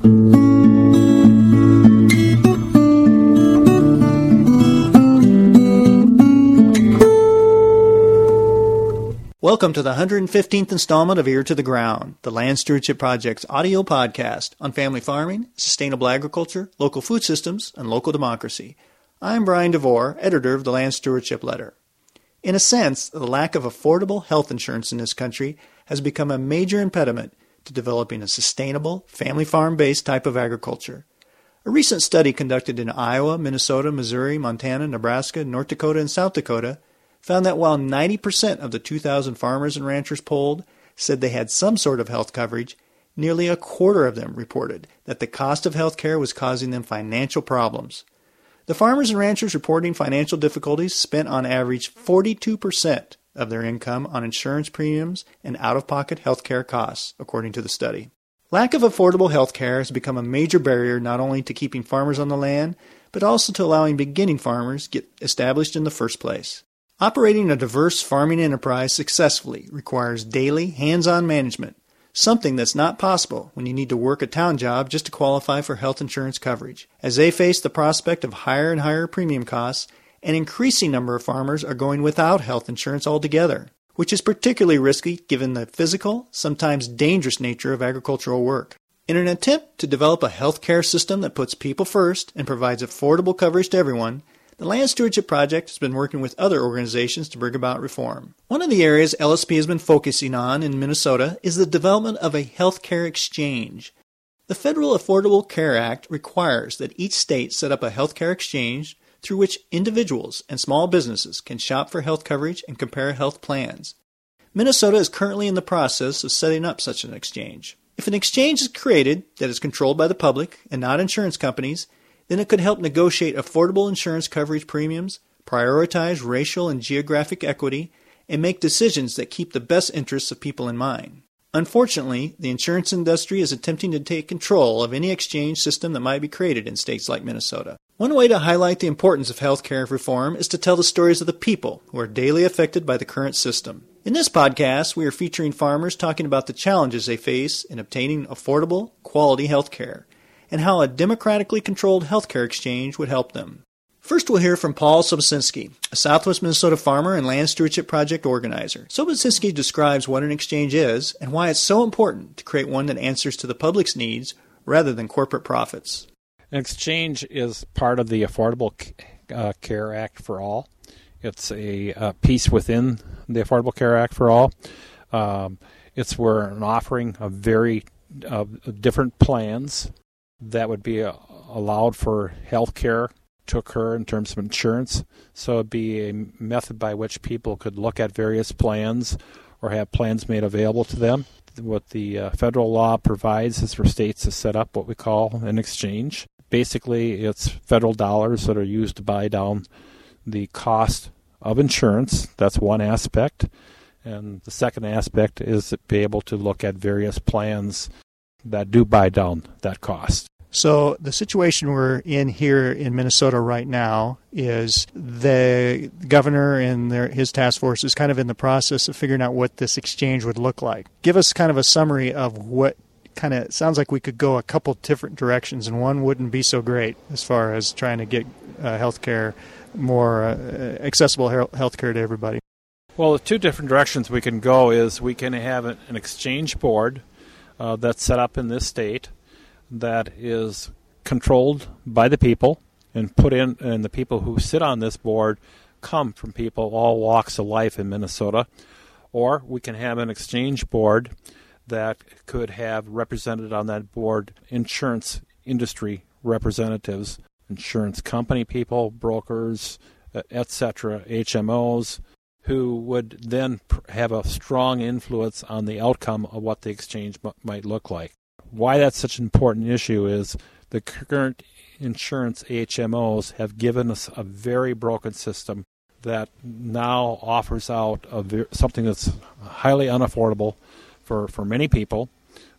Welcome to the 115th installment of Ear to the Ground, the Land Stewardship Project's audio podcast on family farming, sustainable agriculture, local food systems, and local democracy. I'm Brian DeVore, editor of the Land Stewardship Letter. In a sense, the lack of affordable health insurance in this country has become a major impediment to developing a sustainable, family farm based type of agriculture. A recent study conducted in Iowa, Minnesota, Missouri, Montana, Nebraska, North Dakota, and South Dakota found that while 90% of the 2,000 farmers and ranchers polled said they had some sort of health coverage, nearly a quarter of them reported that the cost of health care was causing them financial problems. The farmers and ranchers reporting financial difficulties spent on average 42% of their income on insurance premiums and out of pocket health care costs, according to the study. Lack of affordable health care has become a major barrier not only to keeping farmers on the land, but also to allowing beginning farmers get established in the first place. Operating a diverse farming enterprise successfully requires daily, hands on management, something that's not possible when you need to work a town job just to qualify for health insurance coverage. As they face the prospect of higher and higher premium costs, an increasing number of farmers are going without health insurance altogether, which is particularly risky given the physical, sometimes dangerous nature of agricultural work. In an attempt to develop a health care system that puts people first and provides affordable coverage to everyone, the Land Stewardship Project has been working with other organizations to bring about reform. One of the areas LSP has been focusing on in Minnesota is the development of a healthcare exchange. The Federal Affordable Care Act requires that each state set up a healthcare exchange through which individuals and small businesses can shop for health coverage and compare health plans. Minnesota is currently in the process of setting up such an exchange. If an exchange is created that is controlled by the public and not insurance companies, then it could help negotiate affordable insurance coverage premiums, prioritize racial and geographic equity, and make decisions that keep the best interests of people in mind. Unfortunately, the insurance industry is attempting to take control of any exchange system that might be created in states like Minnesota. One way to highlight the importance of healthcare reform is to tell the stories of the people who are daily affected by the current system. In this podcast, we are featuring farmers talking about the challenges they face in obtaining affordable, quality health care and how a democratically controlled healthcare exchange would help them. First, we'll hear from Paul Sobocinski, a Southwest Minnesota farmer and land stewardship project organizer. Sobocinski describes what an exchange is and why it's so important to create one that answers to the public's needs rather than corporate profits. An exchange is part of the Affordable uh, Care Act for All. It's a, a, piece within the Affordable Care Act for All. Um, it's where an offering of very uh, different plans that would be uh, allowed for health care to occur in terms of insurance. So it'd be a method by which people could look at various plans or have plans made available to them. What the uh, federal law provides is for states to set up what we call an exchange. Basically, it's federal dollars that are used to buy down the cost of insurance. That's one aspect. And the second aspect is to be able to look at various plans that do buy down that cost. So the situation we're in here in Minnesota right now is the governor and their, his task force is kind of in the process of figuring out what this exchange would look like. Give us kind of a summary of what kind of sounds like we could go a couple different directions, and one wouldn't be so great as far as trying to get uh, healthcare more uh, accessible healthcare to everybody. Well, the two different directions we can go is we can have an exchange board uh, that's set up in this state that is controlled by the people and put in, and the people who sit on this board come from people all walks of life in Minnesota. Or we can have an exchange board that could have represented on that board insurance industry representatives, insurance company people, brokers, uh, etc., HMOs, who would then have a strong influence on the outcome of what the exchange m- might look like. Why that's such an important issue is the current insurance HMOs have given us a very broken system that now offers out ver- something that's highly unaffordable for, for many people.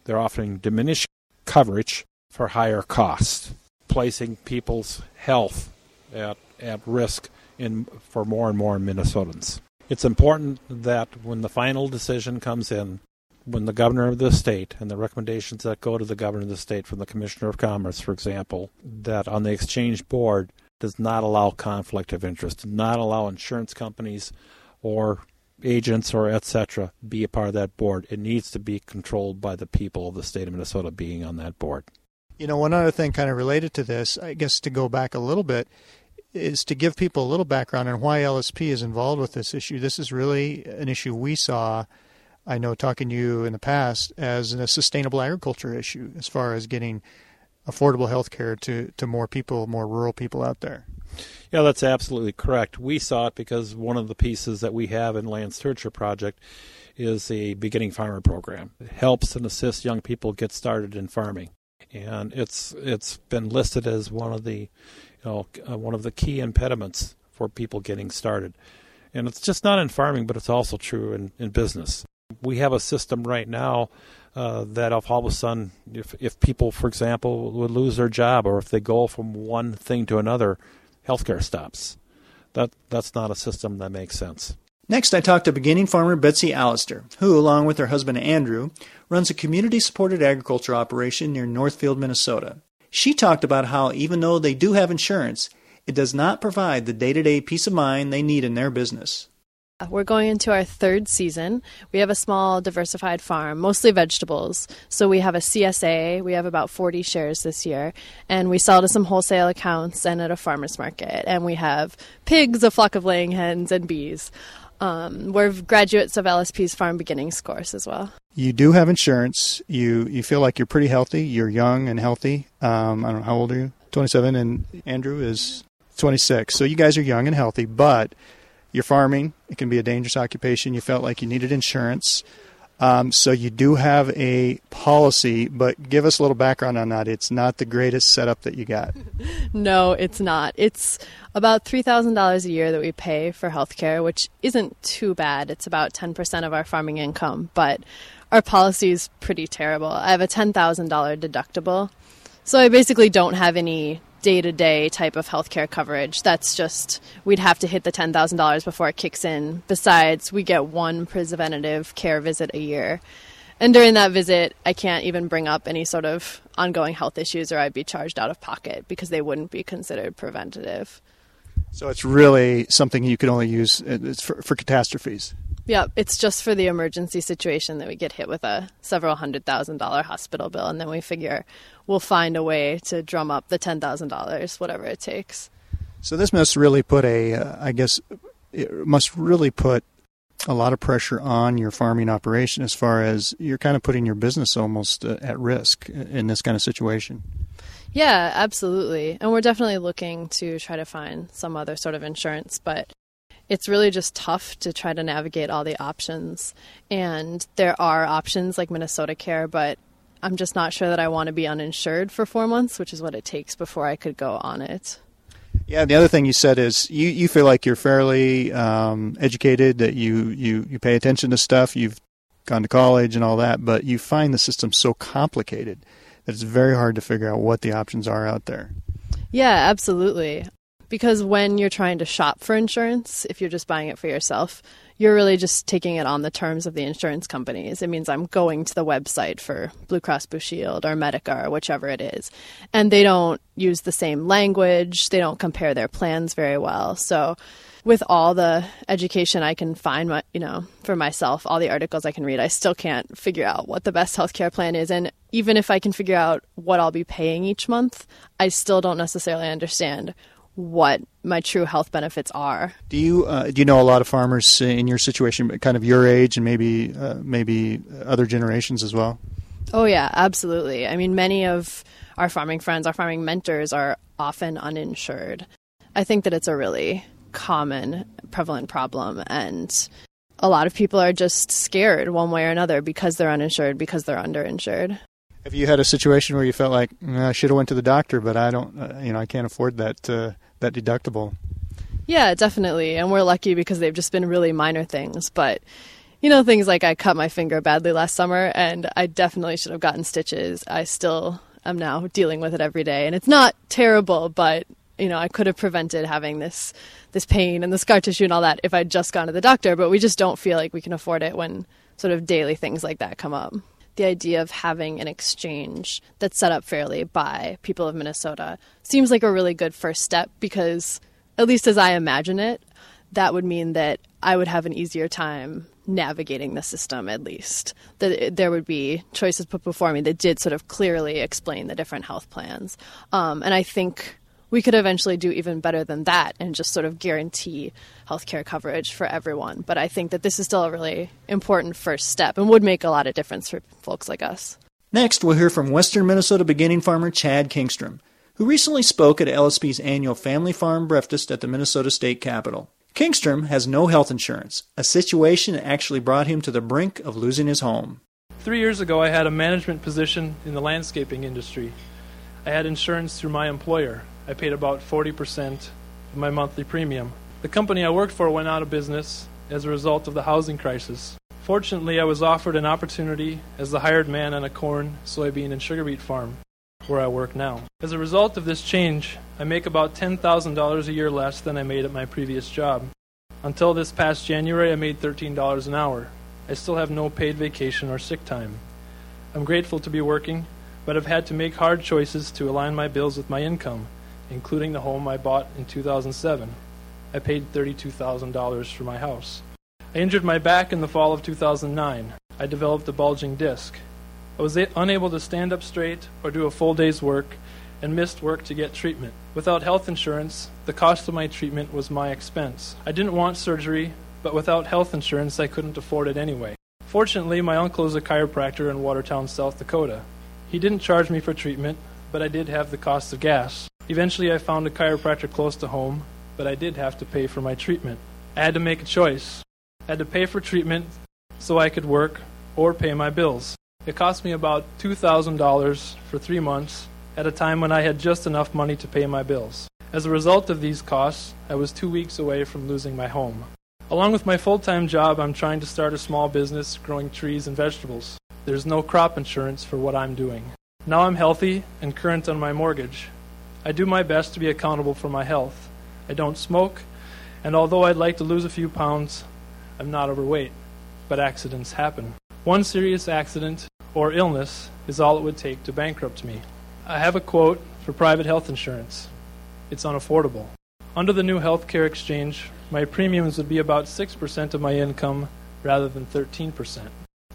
They're offering diminished coverage for higher costs, placing people's health at, at risk in, for more and more Minnesotans. It's important that when the final decision comes in, when the governor of the state and the recommendations that go to the governor of the state from the commissioner of commerce, for example, that on the exchange board does not allow conflict of interest, not allow insurance companies or agents or etc. be a part of that board. It needs to be controlled by the people of the state of Minnesota being on that board. You know, one other thing kind of related to this, I guess to go back a little bit, is to give people a little background on why LSP is involved with this issue. This is really an issue we saw, I know, talking to you in the past, as a sustainable agriculture issue as far as getting affordable health care to, to more people, more rural people out there. Yeah, that's absolutely correct. We saw it because one of the pieces that we have in Land Stewardship Project is the beginning farmer program. It helps and assists young people get started in farming and it's it's been listed as one of the you know uh, one of the key impediments for people getting started. And it's just not in farming, but it's also true in, in business. We have a system right now uh, that if all of a sudden, if, if people, for example, would lose their job or if they go from one thing to another, healthcare stops. That that's not a system that makes sense. Next, I talked to beginning farmer Betsy Allister, who, along with her husband Andrew, runs a community supported agriculture operation near Northfield, Minnesota. She talked about how, even though they do have insurance, it does not provide the day to day peace of mind they need in their business. We're going into our third season. We have a small diversified farm, mostly vegetables. So we have a CSA. We have about 40 shares this year. And we sell to some wholesale accounts and at a farmer's market. And we have pigs, a flock of laying hens, and bees. Um, we're graduates of LSP's Farm Beginnings course as well. You do have insurance. You you feel like you're pretty healthy. You're young and healthy. Um, I don't know how old are you? 27, and Andrew is 26. So you guys are young and healthy, but you're farming. It can be a dangerous occupation. You felt like you needed insurance. Um, so you do have a policy, but give us a little background on that. It's not the greatest setup that you got. no, it's not. It's about $3,000 a year that we pay for healthcare, which isn't too bad. It's about 10% of our farming income, but our policy is pretty terrible. I have a $10,000 deductible. So I basically don't have any day to day type of healthcare coverage. That's just, we'd have to hit the $10,000 before it kicks in. Besides, we get one preventative care visit a year. And during that visit, I can't even bring up any sort of ongoing health issues or I'd be charged out of pocket because they wouldn't be considered preventative. So it's really something you could only use uh, for, for catastrophes. Yeah, it's just for the emergency situation that we get hit with a several hundred thousand dollar hospital bill, and then we figure we'll find a way to drum up the ten thousand dollars, whatever it takes. So this must really put a, uh, I guess, it must really put a lot of pressure on your farming operation as far as you're kind of putting your business almost uh, at risk in this kind of situation. Yeah, absolutely. And we're definitely looking to try to find some other sort of insurance, but it's really just tough to try to navigate all the options. And there are options like Minnesota Care, but I'm just not sure that I want to be uninsured for four months, which is what it takes before I could go on it. Yeah, the other thing you said is you, you feel like you're fairly um, educated, that you, you, you pay attention to stuff, you've gone to college and all that, but you find the system so complicated that it's very hard to figure out what the options are out there. Yeah, absolutely. Because when you're trying to shop for insurance, if you're just buying it for yourself, you're really just taking it on the terms of the insurance companies. It means I'm going to the website for Blue Cross Blue Shield or Medica or whichever it is. And they don't use the same language, they don't compare their plans very well. So with all the education I can find, my, you know, for myself, all the articles I can read, I still can't figure out what the best healthcare plan is. And even if I can figure out what I'll be paying each month, I still don't necessarily understand what my true health benefits are. Do you uh, do you know a lot of farmers in your situation, kind of your age, and maybe uh, maybe other generations as well? Oh yeah, absolutely. I mean, many of our farming friends, our farming mentors, are often uninsured. I think that it's a really common, prevalent problem, and a lot of people are just scared one way or another because they're uninsured, because they're underinsured. Have you had a situation where you felt like mm, I should have went to the doctor, but I don't, uh, you know, I can't afford that uh, that deductible? Yeah, definitely. And we're lucky because they've just been really minor things, but you know, things like I cut my finger badly last summer and I definitely should have gotten stitches. I still am now dealing with it every day, and it's not terrible, but you know, I could have prevented having this this pain and the scar tissue and all that if I'd just gone to the doctor, but we just don't feel like we can afford it when sort of daily things like that come up. The idea of having an exchange that's set up fairly by people of Minnesota seems like a really good first step because, at least as I imagine it, that would mean that I would have an easier time navigating the system at least. That there would be choices put before me that did sort of clearly explain the different health plans. Um, and I think we could eventually do even better than that and just sort of guarantee healthcare coverage for everyone. But I think that this is still a really important first step and would make a lot of difference for folks like us. Next, we'll hear from Western Minnesota beginning farmer Chad Kingstrom, who recently spoke at LSP's annual Family Farm Breakfast at the Minnesota State Capitol. Kingstrom has no health insurance, a situation that actually brought him to the brink of losing his home. Three years ago, I had a management position in the landscaping industry. I had insurance through my employer. I paid about 40% of my monthly premium. The company I worked for went out of business as a result of the housing crisis. Fortunately, I was offered an opportunity as the hired man on a corn, soybean, and sugar beet farm where I work now. As a result of this change, I make about $10,000 a year less than I made at my previous job. Until this past January, I made $13 an hour. I still have no paid vacation or sick time. I'm grateful to be working, but I've had to make hard choices to align my bills with my income, including the home I bought in 2007. I paid $32,000 for my house. I injured my back in the fall of 2009. I developed a bulging disc. I was unable to stand up straight or do a full day's work and missed work to get treatment. Without health insurance, the cost of my treatment was my expense. I didn't want surgery, but without health insurance, I couldn't afford it anyway. Fortunately, my uncle is a chiropractor in Watertown, South Dakota. He didn't charge me for treatment, but I did have the cost of gas. Eventually, I found a chiropractor close to home, but I did have to pay for my treatment. I had to make a choice. I had to pay for treatment so I could work or pay my bills. It cost me about $2,000 for three months at a time when I had just enough money to pay my bills. As a result of these costs, I was two weeks away from losing my home. Along with my full time job, I'm trying to start a small business growing trees and vegetables. There's no crop insurance for what I'm doing. Now I'm healthy and current on my mortgage. I do my best to be accountable for my health. I don't smoke, and although I'd like to lose a few pounds, I'm not overweight. But accidents happen. One serious accident or illness is all it would take to bankrupt me. I have a quote for private health insurance it's unaffordable. Under the new health care exchange, my premiums would be about 6% of my income rather than 13%.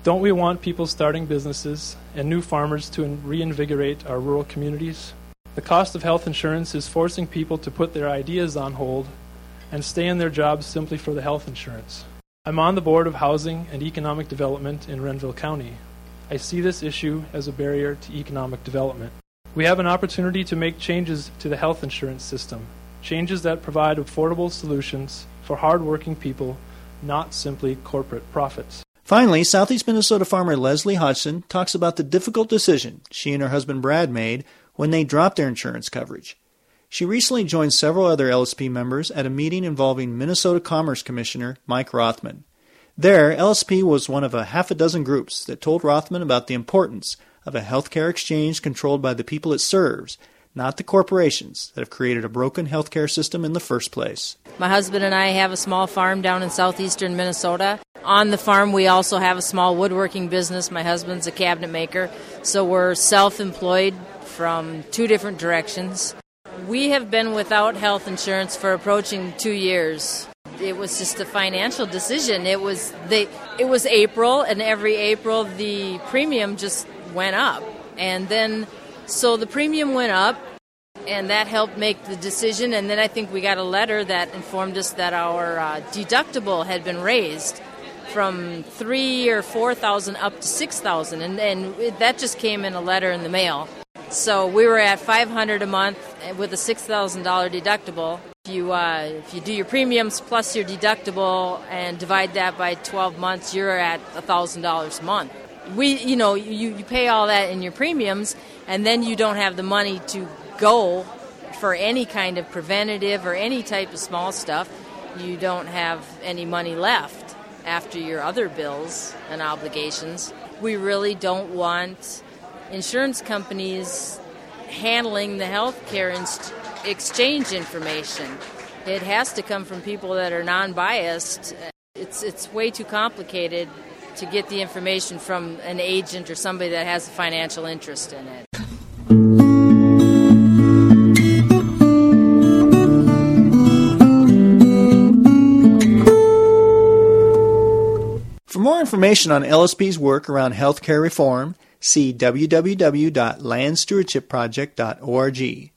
Don't we want people starting businesses and new farmers to reinvigorate our rural communities? The cost of health insurance is forcing people to put their ideas on hold and stay in their jobs simply for the health insurance. I'm on the board of Housing and Economic Development in Renville County. I see this issue as a barrier to economic development. We have an opportunity to make changes to the health insurance system, changes that provide affordable solutions for hardworking people, not simply corporate profits. Finally, Southeast Minnesota farmer Leslie Hodgson talks about the difficult decision she and her husband Brad made when they dropped their insurance coverage. She recently joined several other LSP members at a meeting involving Minnesota Commerce Commissioner Mike Rothman. There, LSP was one of a half a dozen groups that told Rothman about the importance of a healthcare exchange controlled by the people it serves, not the corporations that have created a broken healthcare system in the first place. My husband and I have a small farm down in southeastern Minnesota. On the farm, we also have a small woodworking business. My husband's a cabinet maker, so we're self employed from two different directions. We have been without health insurance for approaching two years. It was just a financial decision. It was the it was April, and every April the premium just went up, and then so the premium went up, and that helped make the decision. And then I think we got a letter that informed us that our uh, deductible had been raised from three or four thousand up to six thousand, and, and that just came in a letter in the mail. So we were at 500 a month with a $6,000 deductible. If you, uh, if you do your premiums plus your deductible and divide that by 12 months, you're at $1,000 a month. We, you know, you, you pay all that in your premiums, and then you don't have the money to go for any kind of preventative or any type of small stuff. You don't have any money left after your other bills and obligations. We really don't want insurance companies handling the healthcare inst- exchange information. It has to come from people that are non-biased. It's it's way too complicated to get the information from an agent or somebody that has a financial interest in it. For more information on LSP's work around healthcare reform, see www.landstewardshipproject.org.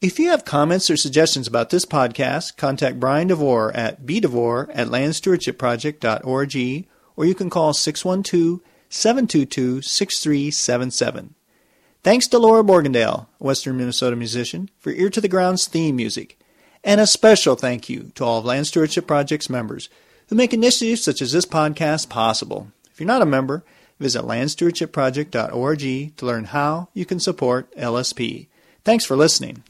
If you have comments or suggestions about this podcast, contact Brian DeVore at bdevore at landstewardshipproject.org or you can call 612 722 6377. Thanks to Laura Borgendale, Western Minnesota musician, for Ear to the Ground's theme music. And a special thank you to all of Land Stewardship Project's members who make initiatives such as this podcast possible. If you're not a member, visit landstewardshipproject.org to learn how you can support LSP. Thanks for listening.